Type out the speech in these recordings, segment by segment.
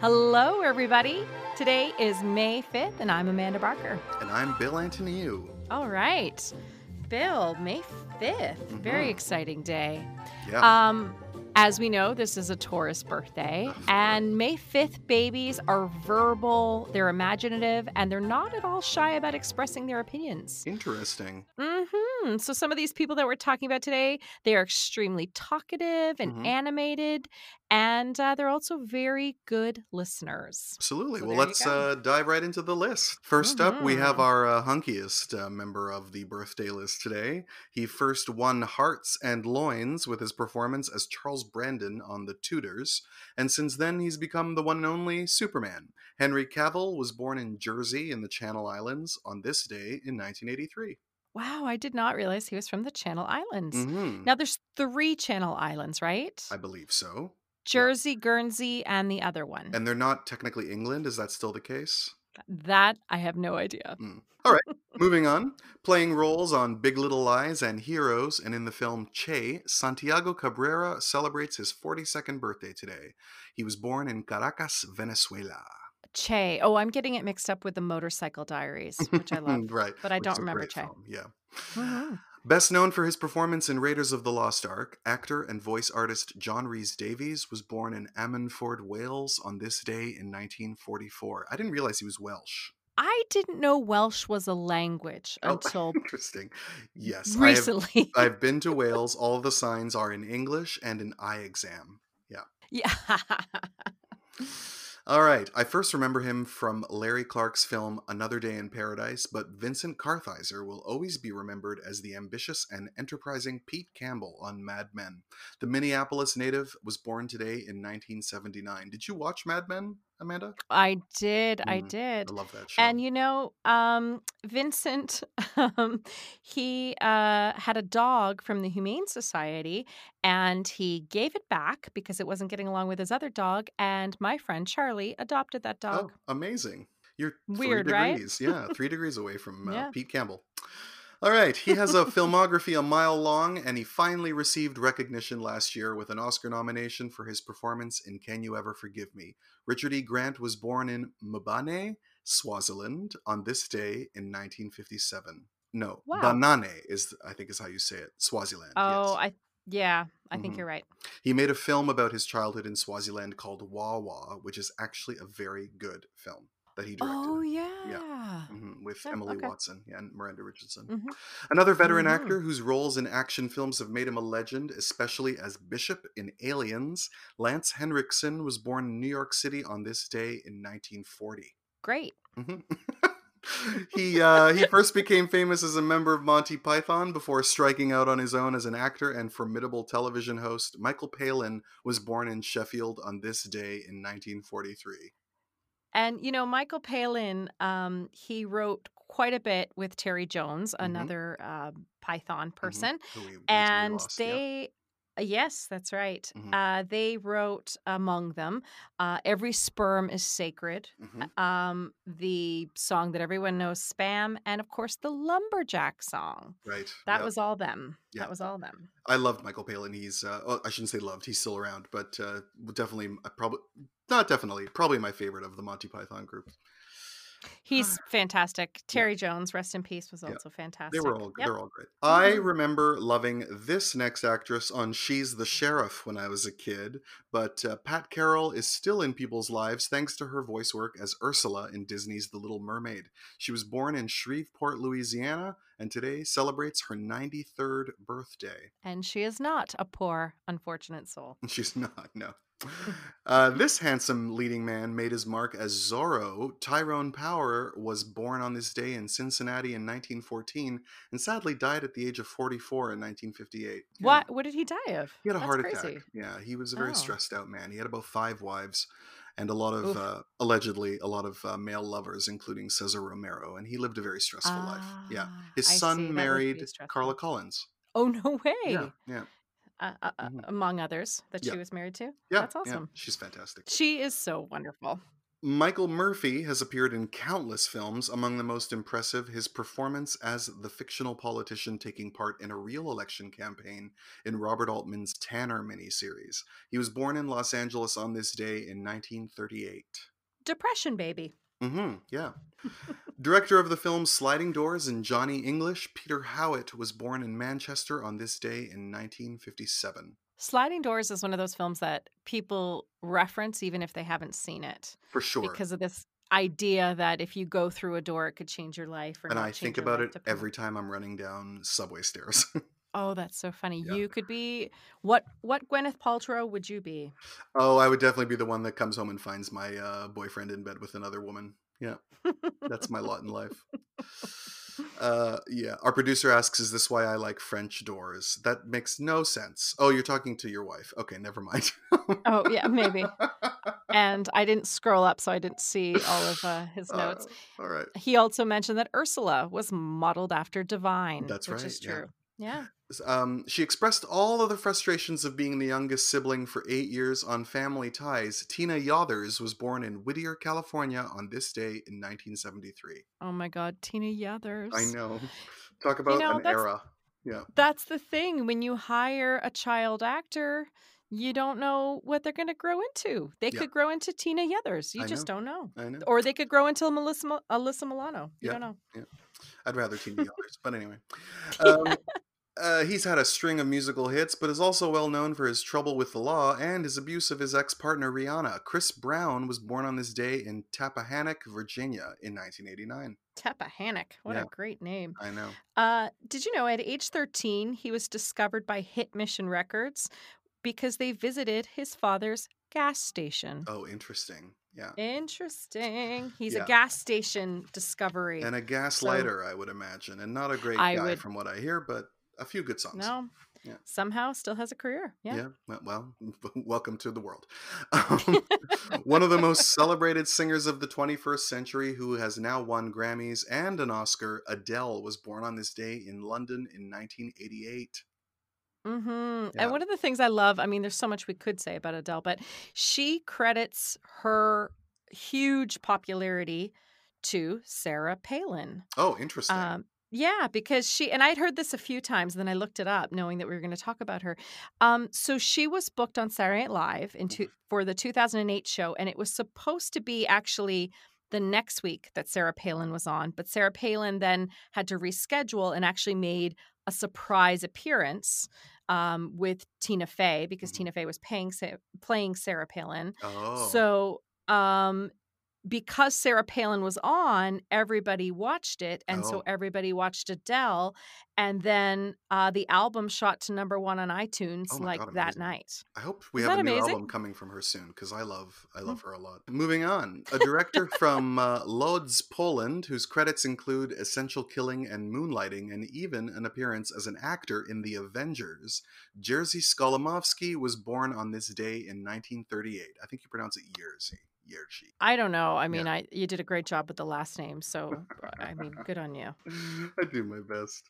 Hello, everybody. Today is May 5th, and I'm Amanda Barker. And I'm Bill Antoniou. All right. Bill, May 5th. Very Mhm. exciting day. Yeah. Um, as we know, this is a Taurus birthday, and May 5th babies are verbal, they're imaginative, and they're not at all shy about expressing their opinions. Interesting. hmm So, some of these people that we're talking about today, they are extremely talkative and Mhm. animated, and uh, they're also very good listeners. Absolutely. So well, let's uh, dive right into the list. 1st up, we have Mhm. our uh, hunkiest uh, member of the birthday list today. He first won hearts and loins with his performance as Charles Brandon on The Tudors, and since then he's become the one and only Superman. Henry Cavill was born in Jersey in the Channel Islands on this day in 1983. Wow, I did not realize he was from the Channel Islands. hmm Now, there's three Channel Islands, right? I believe so. Jersey, Guernsey, and the other one. And they're not technically England. Is that still the case? that I have no idea. Mm. All right, moving on. Playing roles on Big Little Lies and Heroes and in the film Che, Santiago Cabrera celebrates his 42nd birthday today. He was born in Caracas, Venezuela. Che. Oh, I'm getting it mixed up with the Motorcycle Diaries, which I love. right. but I don't remember Che. film, Yeah. Mhm. Best known for his performance in Raiders of the Lost Ark, actor and voice artist John Rhys Davies was born in Ammanford, Wales on this day in 1944. I didn't realize he was Welsh. I didn't know Welsh was a language Oh, until interesting. Yes, I have recently. I've been to Wales. All the signs are in English and an eye exam. Yeah. Yeah. All right. I first remember him from Larry Clark's film Another Day in Paradise, but Vincent Kartheiser will always be remembered as the ambitious and enterprising Pete Campbell on Mad Men. The Minneapolis native was born today in 1979. Did you watch Mad Men, Amanda? I did. I Mm, did. I love that show. And you know, um, Vincent, um, he uh, had a dog from the Humane Society, and he gave it back because it wasn't getting along with his other dog. And my friend Charlie adopted that dog. Oh, amazing. You're Weird, three right? degrees. Yeah, three degrees away from uh, Yeah. Pete Campbell. All right. He has a filmography a mile long, and he finally received recognition last year with an Oscar nomination for his performance in Can You Ever Forgive Me? Richard E. Grant was born in Mbane, Swaziland, on this day in 1957. No, Wow. Banane is, I think, is how you say it. Swaziland. Oh, yes. I yeah, I think Mhm. you're right. He made a film about his childhood in Swaziland called Wah-Wah, which is actually a very good film that he directed. Oh yeah. Mhm, with Oh, Emily okay. Watson and Miranda Richardson. Mhm. Another veteran Mhm. actor whose roles in action films have made him a legend, especially as Bishop in Aliens, Lance Henriksen was born in New York City on this day in 1940. Great. Mhm. he uh, he first became famous as a member of Monty Python before striking out on his own as an actor and formidable television host. Michael Palin was born in Sheffield on this day in 1943. And you know, Michael Palin, um, he wrote quite a bit with Terry Jones, Mhm. another uh, Python person, who we recently and lost, they. uh, Yes, that's right. Mhm. Uh, they wrote among them, uh, "Every Sperm is Sacred," Mhm. um, the song that everyone knows, "Spam," and of course the Lumberjack song. Right. That yep. was all them. Yeah. That was all them. I loved Michael Palin. He's, uh, well, I shouldn't say loved. He's still around, but uh, definitely, probably not definitely, probably my favorite of the Monty Python group. He's fantastic. Terry Jones, rest in peace, was Yeah. also fantastic. They were all, Yep. they're all great. I Mhm. remember loving this next actress on She's the Sheriff when I was a kid, but uh, Pat Carroll is still in people's lives thanks to her voice work as Ursula in Disney's The Little Mermaid. She was born in Shreveport, Louisiana, and today celebrates her 93rd birthday. And she is not a poor, unfortunate soul. She's not, no. Uh, this handsome leading man made his mark as Zorro. Tyrone Power was born on this day in Cincinnati in 1914 and sadly died at the age of 44 in 1958. Yeah. What? What did he die of? He had a That's heart crazy. attack. Yeah, he was a very Oh. stressed out man. He had about five wives and a lot of, uh, allegedly, a lot of uh, male lovers, including Cesar Romero, and he lived a very stressful life. Yeah. Ah, His I son married. Carla Collins. Oh no way! Yeah, yeah. Uh, uh, uh, Mhm. among others that Yeah. she was married to. Yeah, That's yeah, awesome. she's fantastic. She is so wonderful. Michael Murphy has appeared in countless films, among the most impressive his performance as the fictional politician taking part in a real election campaign in Robert Altman's Tanner miniseries. He was born in Los Angeles on this day in 1938. Depression baby. Mm-hmm, yeah. Director of the film Sliding Doors and Johnny English, Peter Howitt was born in Manchester on this day in 1957. Sliding Doors is one of those films that people reference even if they haven't seen it For sure. because of this idea that if you go through a door, it could change your life. Or and I think about it every time I'm running down subway stairs. Oh, that's so funny. Yeah. You could be what? What Gwyneth Paltrow would you be? oh, I would definitely be the one that comes home and finds my uh, boyfriend in bed with another woman. Yeah, that's my lot in life. Uh, yeah, our producer asks, "Is this why I like French doors?" That makes no sense. Oh, you're talking to your wife. Okay, never mind. oh, yeah, maybe. And I didn't scroll up, so I didn't see all of uh, his notes. Uh, all right. He also mentioned that Ursula was modeled after Divine. That's which right, is yeah. Yeah. Um, she expressed all of the frustrations of being the youngest sibling for eight years on Family Ties. Tina Yothers was born in Whittier, California on this day in 1973. Oh my God, Tina Yothers. I know. Talk about know, an era. Yeah. That's the thing. When you hire a child actor, you don't know what they're going to grow into. They Yeah. could grow into Tina Yothers. You I just know. don't know. I know. Or they could grow into Melissa Alyssa Milano. You Yeah. don't know. I'd rather Tina Yothers, but anyway. Um, uh, he's had a string of musical hits, but is also well known for his trouble with the law and his abuse of his ex partner Rihanna. Chris Brown was born on this day in Tappahannock, Virginia in 1989. Tappahannock. What Yeah. a great name. I know. Uh, did you know at age 13, he was discovered by Hit Mission Records because they visited his father's gas station? Oh, interesting. Yeah. Interesting. He's Yeah. a gas station discovery. And a gas gaslighter, I would imagine. And not a great I guy would- from what I hear, but a few good songs. no. Yeah. Somehow still has a career. Yeah. Yeah. Well, well, welcome to the world. Um, one of the most celebrated singers of the 21st century who has now won Grammys and an Oscar, Adele, was born on this day in London in 1988. Mm-hmm. Yeah. And one of the things I love, I mean, there's so much we could say about Adele, but she credits her huge popularity to Sarah Palin. Oh, interesting. Um, yeah, because she and I'd heard this a few times, and then I looked it up, knowing that we were going to talk about her. Um, so she was booked on Saturday Night Live into for the 2008 show, and it was supposed to be actually the next week that Sarah Palin was on, but Sarah Palin then had to reschedule and actually made a surprise appearance um, with Tina Fey because Mhm. Tina Fey was paying playing Sarah Palin. oh. So, um, because Sarah Palin was on, everybody watched it, and Oh. so everybody watched Adele, and then uh, the album shot to number one on iTunes Oh like God, that night. I hope we Isn't have a new amazing? album coming from her soon because I love I Mm. love her a lot. Moving on, a director from uh, Lodz, Poland, whose credits include Essential Killing and Moonlighting, and even an appearance as an actor in The Avengers. Jerzy Skolimowski was born on this day in 1938. I think you pronounce it Jerzy. I don't know. I mean, I you did a great job with the last name, so uh, I mean, good on you. I do my best.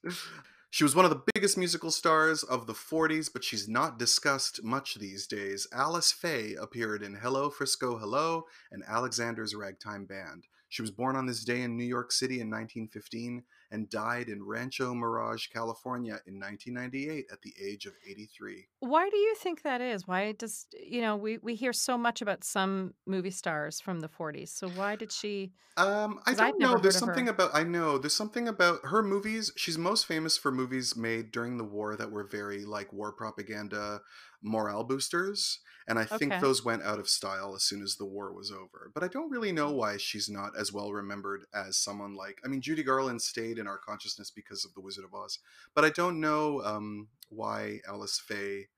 She was one of the biggest musical stars of the 40s, but she's not discussed much these days. Alice Faye appeared in Hello Frisco Hello and Alexander's Ragtime Band. She was born on this day in New York City in 1915 and died in Rancho Mirage, California in 1998 at the age of 83. Why do you think that is? Why does you know we we hear so much about some movie stars from the 40s? So why did she? Um, I'd don't know. There's something her. about I know. There's something about her movies. She's most famous for movies made during the war that were very like war propaganda, morale boosters, and I think Okay. those went out of style as soon as the war was over. But I don't really know why she's not as well remembered as someone like. I mean, Judy Garland stayed in our consciousness because of The Wizard of Oz, but I don't know um, why Alice Faye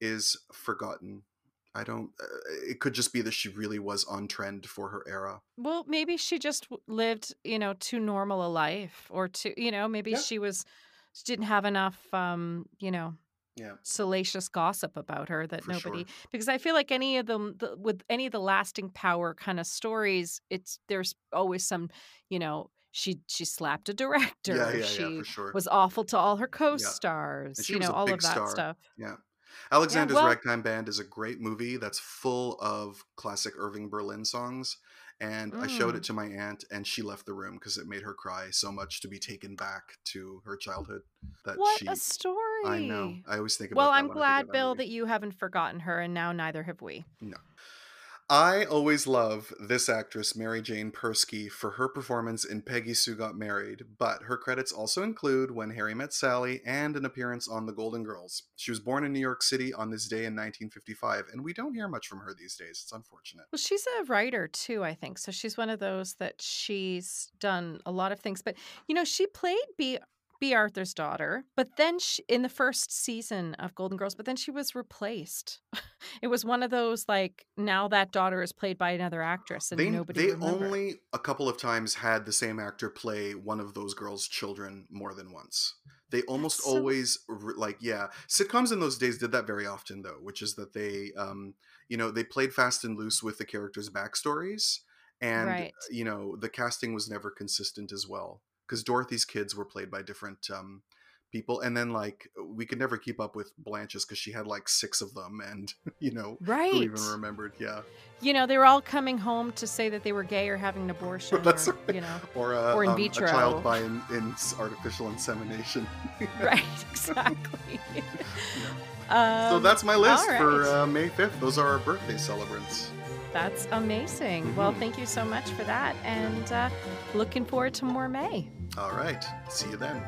is forgotten. I don't. Uh, it could just be that she really was on trend for her era. Well, maybe she just lived, you know, too normal a life, or too, you know, maybe Yeah. she was she didn't have enough, um, you know, Yeah. salacious gossip about her that For sure. nobody. Because I feel like any of them, the, with any of the lasting power kind of stories, it's there's always some, you know, she she slapped a director, Yeah, yeah, she yeah, for sure. was awful to all her co-stars, you know, all of that star. stuff. Yeah. Alexander's well- Ragtime Band is a great movie that's full of classic Irving Berlin songs. And I showed Mm. it to my aunt, and she left the room because it made her cry so much to be taken back to her childhood. That What she, a story. I know. I always think about Well, I'm when I think glad, Bill, that you haven't forgotten her, and now neither have we. No. I always love this actress, Mary Jane Persky, for her performance in Peggy Sue Got Married, but her credits also include When Harry Met Sally and an appearance on The Golden Girls. She was born in New York City on this day in 1955, and we don't hear much from her these days. It's unfortunate. Well, she's a writer too, I think. So she's one of those that she's done a lot of things. But you know, she played B. B. Arthur's daughter, but then she, in the first season of Golden Girls, but then she was replaced. it was one of those like now that daughter is played by another actress, and They, nobody they only a couple of times had the same actor play one of those girls' children more than once. They almost so- always like yeah. Sitcoms in those days did that very often though, which is that they um you know they played fast and loose with the characters' backstories, and Right. you know the casting was never consistent as well because Dorothy's kids were played by different um people, and then like we could never keep up with Blanche's because she had like six of them, and you know right. who even remembered? Yeah, You know, they were all coming home to say that they were gay or having an abortion. That's or, right. You know, or a, Or in um, vitro. a child by in, in artificial insemination. right? Exactly. so Um, that's my list all for uh, May 5th. Those are our birthday celebrants. That's amazing. Well, Mhm. thank you so much for that. And uh, looking forward to more May. All right. See you then.